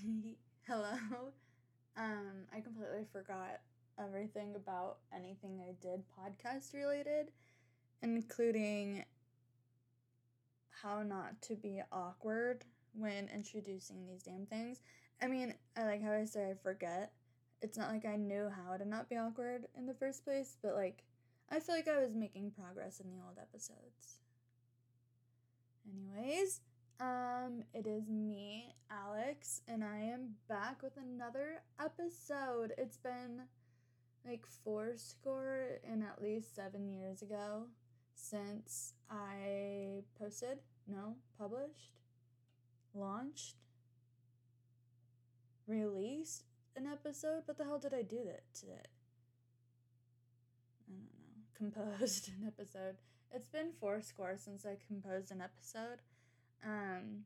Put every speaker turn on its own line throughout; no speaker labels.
Hello. Um, I completely forgot everything about anything I did podcast related, including how not to be awkward when introducing these damn things. I mean, I like how I say I forget. It's not like I knew how to not be awkward in the first place, but like I feel like I was making progress in the old episodes. Anyways, um, it is me, Alex, and I am back with another episode. It's been like four score and at least seven years ago since I posted, no, published, launched, released an episode. What the hell did I do that today? I don't know. Composed an episode. It's been four score since I composed an episode. Um,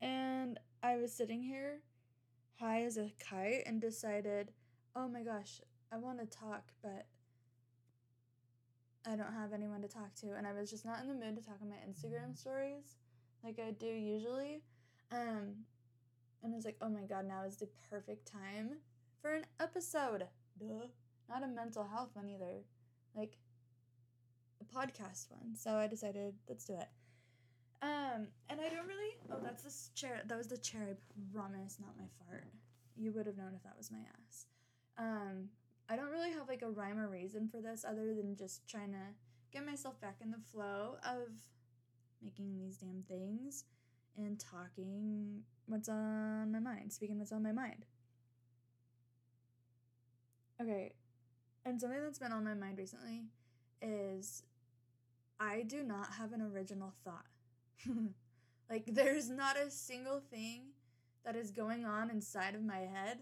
and I was sitting here high as a kite and decided, oh my gosh, I want to talk, but I don't have anyone to talk to. And I was just not in the mood to talk on my Instagram stories like I do usually. Um, and I was like, oh my god, now is the perfect time for an episode. Duh. Not a mental health one either. Like a podcast one. So I decided, let's do it. Um, and I don't really. Oh, that's this chair. That was the chair. I promise, not my fart. You would have known if that was my ass. Um, I don't really have like a rhyme or reason for this other than just trying to get myself back in the flow of making these damn things and talking what's on my mind, speaking what's on my mind. Okay, and something that's been on my mind recently is I do not have an original thought. like, there's not a single thing that is going on inside of my head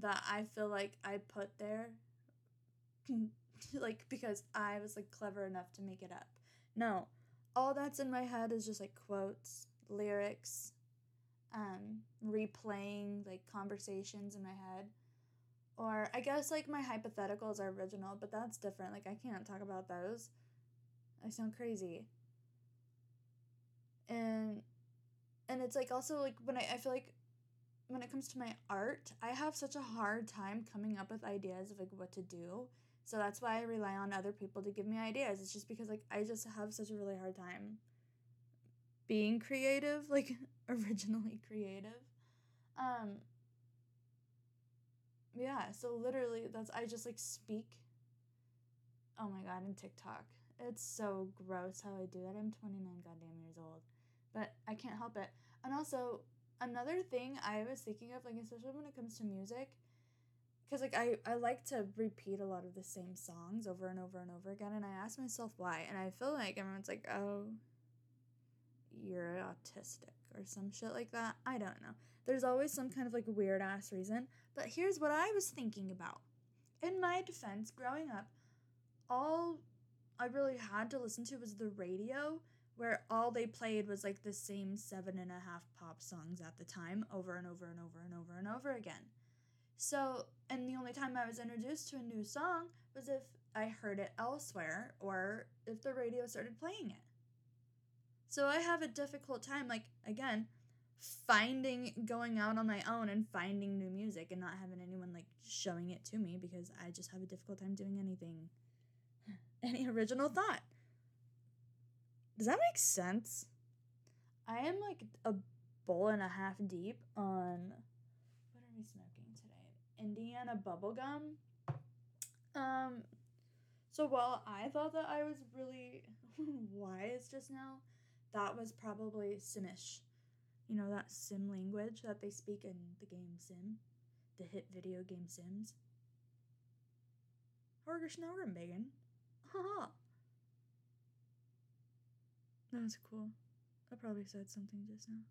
that I feel like I put there like because I was like clever enough to make it up. No. All that's in my head is just like quotes, lyrics, um replaying like conversations in my head. Or I guess like my hypotheticals are original, but that's different. Like I can't talk about those. I sound crazy. And and it's like also like when I, I feel like when it comes to my art, I have such a hard time coming up with ideas of like what to do. So that's why I rely on other people to give me ideas. It's just because like I just have such a really hard time being creative, like originally creative. Um yeah, so literally that's I just like speak. Oh my god, in TikTok. It's so gross how I do that. I'm 29 goddamn years old. But I can't help it. And also another thing I was thinking of, like especially when it comes to music, because like I I like to repeat a lot of the same songs over and over and over again, and I ask myself why, and I feel like everyone's like, oh, you're autistic or some shit like that. I don't know. There's always some kind of like weird ass reason. But here's what I was thinking about. In my defense, growing up, all I really had to listen to was the radio where all they played was like the same seven and a half pop songs at the time over and over and over and over and over again. So, and the only time I was introduced to a new song was if I heard it elsewhere or if the radio started playing it. So I have a difficult time, like, again, finding, going out on my own and finding new music and not having anyone like showing it to me because I just have a difficult time doing anything, any original thought. Does that make sense? I am like a bowl and a half deep on what are we smoking today? Indiana bubblegum. Um so while I thought that I was really wise just now, that was probably Simish. You know that sim language that they speak in the game Sim, the hit video game Sims. Harger Schnorren Megan. Haha. That was cool. I probably said something just now.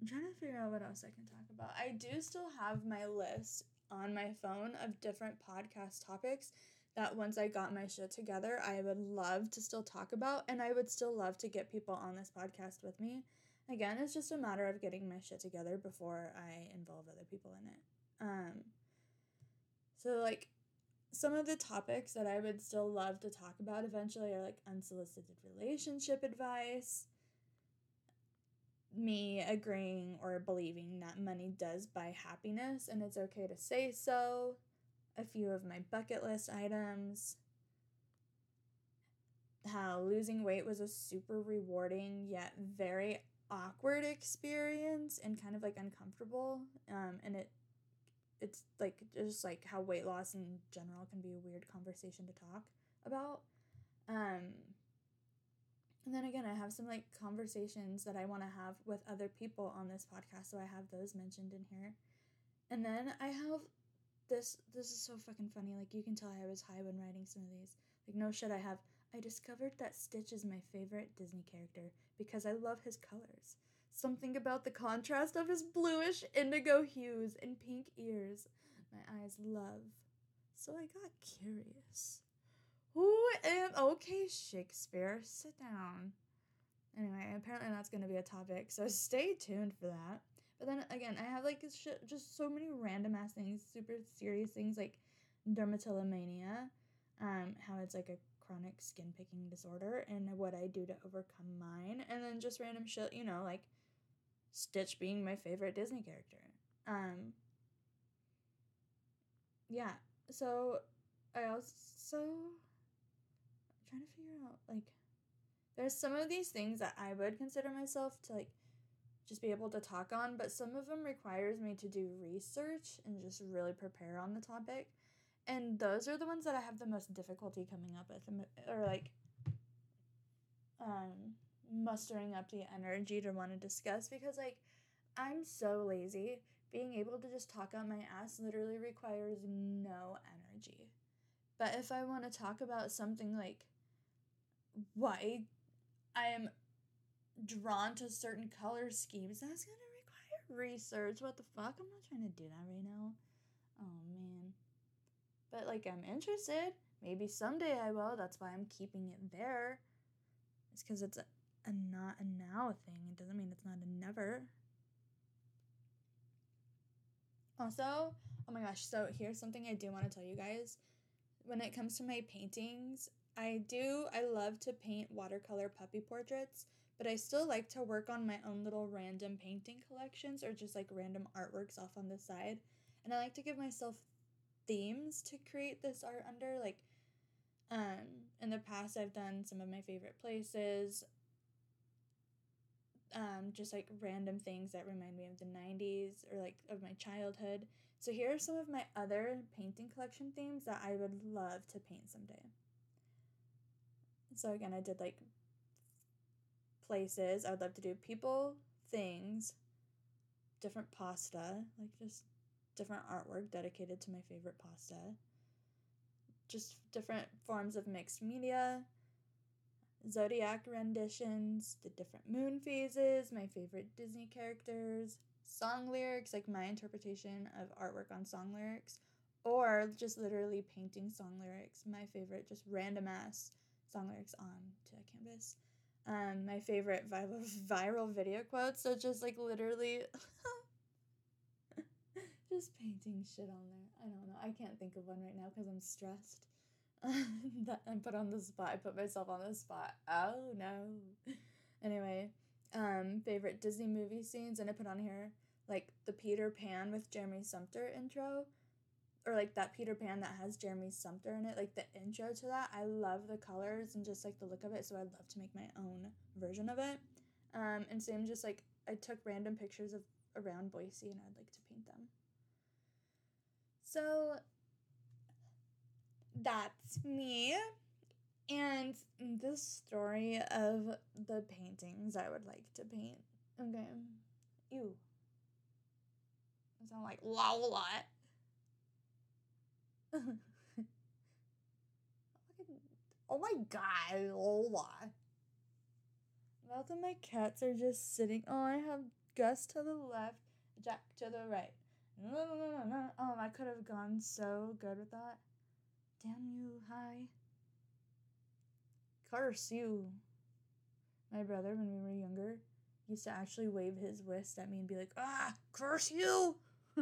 I'm trying to figure out what else I can talk about. I do still have my list on my phone of different podcast topics that once I got my shit together, I would love to still talk about, and I would still love to get people on this podcast with me. Again, it's just a matter of getting my shit together before I involve other people in it. Um, so like some of the topics that I would still love to talk about eventually are like unsolicited relationship advice, me agreeing or believing that money does buy happiness and it's okay to say so. A few of my bucket list items. How losing weight was a super rewarding yet very awkward experience and kind of like uncomfortable. Um, and it it's like just like how weight loss in general can be a weird conversation to talk about. Um, and then again, I have some like conversations that I want to have with other people on this podcast, so I have those mentioned in here. And then I have this this is so fucking funny. Like you can tell I was high when writing some of these. Like no shit, I have I discovered that Stitch is my favorite Disney character because I love his colors. Something about the contrast of his bluish indigo hues and pink ears my eyes love. So I got curious. Who am okay, Shakespeare? Sit down. Anyway, apparently that's going to be a topic, so stay tuned for that. But then again, I have like just so many random ass things, super serious things like dermatillomania, um, how it's like a chronic skin picking disorder, and what I do to overcome mine, and then just random shit, you know, like Stitch being my favorite Disney character. Um, yeah, so I also I'm trying to figure out like there's some of these things that I would consider myself to like just be able to talk on, but some of them requires me to do research and just really prepare on the topic. And those are the ones that I have the most difficulty coming up with or like um mustering up the energy to want to discuss because like I'm so lazy. Being able to just talk out my ass literally requires no energy. But if I want to talk about something like why I am drawn to certain color schemes, that's going to require research. What the fuck? I'm not trying to do that right now. Oh man. But like I'm interested. Maybe someday I will. That's why I'm keeping it there. It's because it's a, not a now thing. It doesn't mean it's not a never. Also, oh my gosh, so here's something I do want to tell you guys. When it comes to my paintings, I do, I love to paint watercolor puppy portraits, but I still like to work on my own little random painting collections or just like random artworks off on the side. And I like to give myself themes to create this art under. Like, um, in the past, I've done some of my favorite places, um, just like random things that remind me of the 90s or like of my childhood. So here are some of my other painting collection themes that I would love to paint someday. So again, I did like places. I would love to do people, things, different pasta, like just different artwork dedicated to my favorite pasta. Just different forms of mixed media, zodiac renditions, the different moon phases, my favorite Disney characters, song lyrics, like my interpretation of artwork on song lyrics, or just literally painting song lyrics, my favorite, just random ass song lyrics on to a canvas. Um, my favorite viral, viral video quotes, so just like literally just painting shit on there. I don't know. I can't think of one right now because I'm stressed. that I'm put on the spot. I put myself on the spot. Oh no. Anyway, um, favorite Disney movie scenes, and I put on here like the Peter Pan with Jeremy Sumpter intro, or like that Peter Pan that has Jeremy Sumpter in it. Like the intro to that, I love the colors and just like the look of it. So I'd love to make my own version of it. Um, and same, just like I took random pictures of around Boise, and I'd like to paint them. So that's me and the story of the paintings I would like to paint. Okay. Ew. I sound like Lola. oh my god, Lola. Both of my cats are just sitting. Oh, I have Gus to the left, Jack to the right. No, no, no. Oh, I could have gone so good with that. Damn you, hi. Curse you. My brother, when we were younger, used to actually wave his wrist at me and be like, ah, curse you!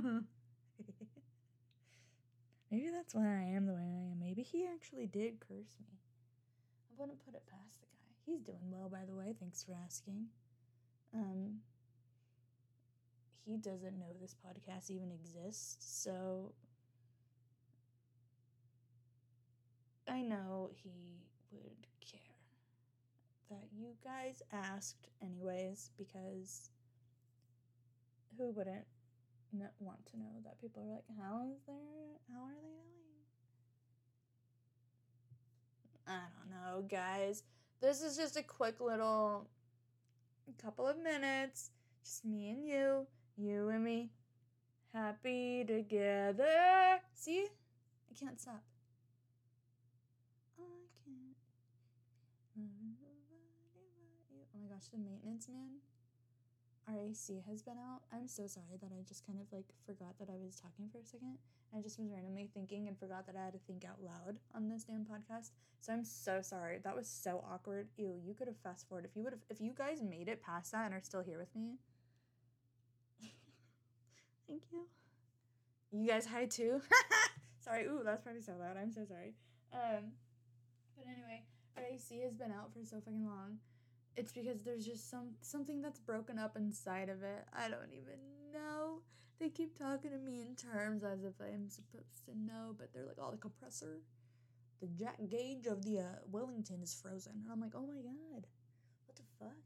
Maybe that's why I am the way I am. Maybe he actually did curse me. I wouldn't put it past the guy. He's doing well, by the way. Thanks for asking. Um, he doesn't know this podcast even exists, so I know he would care that you guys asked, anyways, because who wouldn't want to know that people are like, how is there, how are they doing? I don't know, guys. This is just a quick little couple of minutes, just me and you, you and me, happy together. See? I can't stop. I can't. Oh my gosh, the maintenance man. Our AC has been out. I'm so sorry that I just kind of like forgot that I was talking for a second. I just was randomly thinking and forgot that I had to think out loud on this damn podcast. So I'm so sorry. That was so awkward. Ew, you could have fast forward if you would have if you guys made it past that and are still here with me. Thank you. You guys hi too. sorry. Ooh, that's probably so loud. I'm so sorry. Um but anyway, our AC has been out for so fucking long. It's because there's just some something that's broken up inside of it. I don't even know. They keep talking to me in terms as if I'm supposed to know, but they're like, "Oh, the compressor, the jack gauge of the uh, Wellington is frozen," and I'm like, "Oh my god, what the fuck?"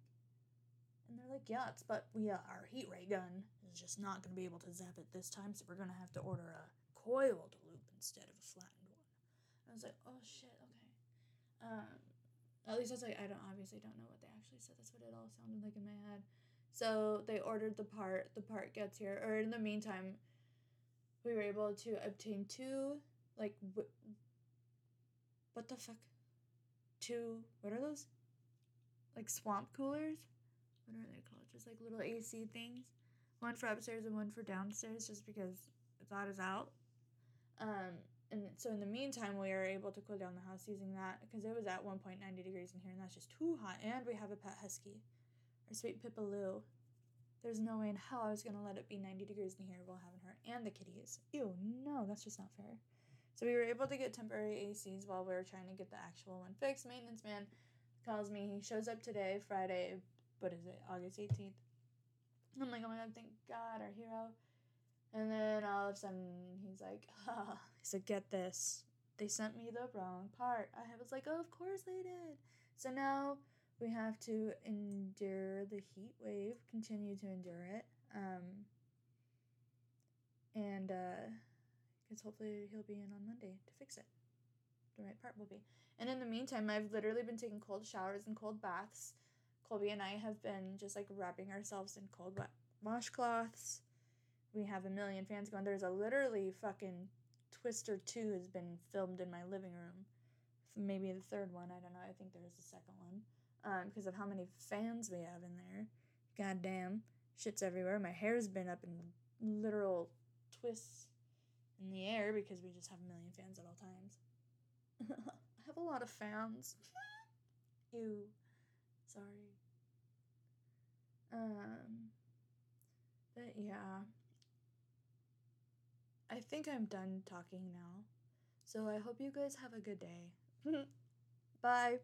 And they're like, "Yeah, it's but we uh, our heat ray gun is just not gonna be able to zap it this time, so we're gonna have to order a coiled loop instead of a flattened one." I was like, "Oh shit, okay." Um, at least that's like I don't obviously don't know what they actually said. That's what it all sounded like in my head. So they ordered the part. The part gets here, or in the meantime, we were able to obtain two like what the fuck, two what are those? Like swamp coolers. What are they called? Just like little AC things. One for upstairs and one for downstairs, just because that is out. Um, and so in the meantime we are able to cool down the house using that because it was at 1.90 degrees in here and that's just too hot and we have a pet husky. Our sweet pipaloo. There's no way in hell i was going to let it be 90 degrees in here while having her and the kitties. Ew no that's just not fair. So we were able to get temporary acs while we were trying to get the actual one fixed. Maintenance man calls me. He shows up today friday what is it august 18th i'm like oh my god thank god our hero. And then all of a sudden he's like, ah. Said, get this. They sent me the wrong part. I was like, oh, of course they did. So now we have to endure the heat wave, continue to endure it. Um, and because uh, hopefully he'll be in on Monday to fix it. The right part will be. And in the meantime, I've literally been taking cold showers and cold baths. Colby and I have been just like wrapping ourselves in cold wet washcloths we have a million fans going. There's a literally fucking Twister 2 has been filmed in my living room. Maybe the third one. I don't know. I think there is a second one. Um, because of how many fans we have in there. God damn. Shit's everywhere. My hair's been up in literal twists in the air because we just have a million fans at all times. I have a lot of fans. Ew. Sorry. Um, but yeah. I think I'm done talking now. So I hope you guys have a good day. Bye.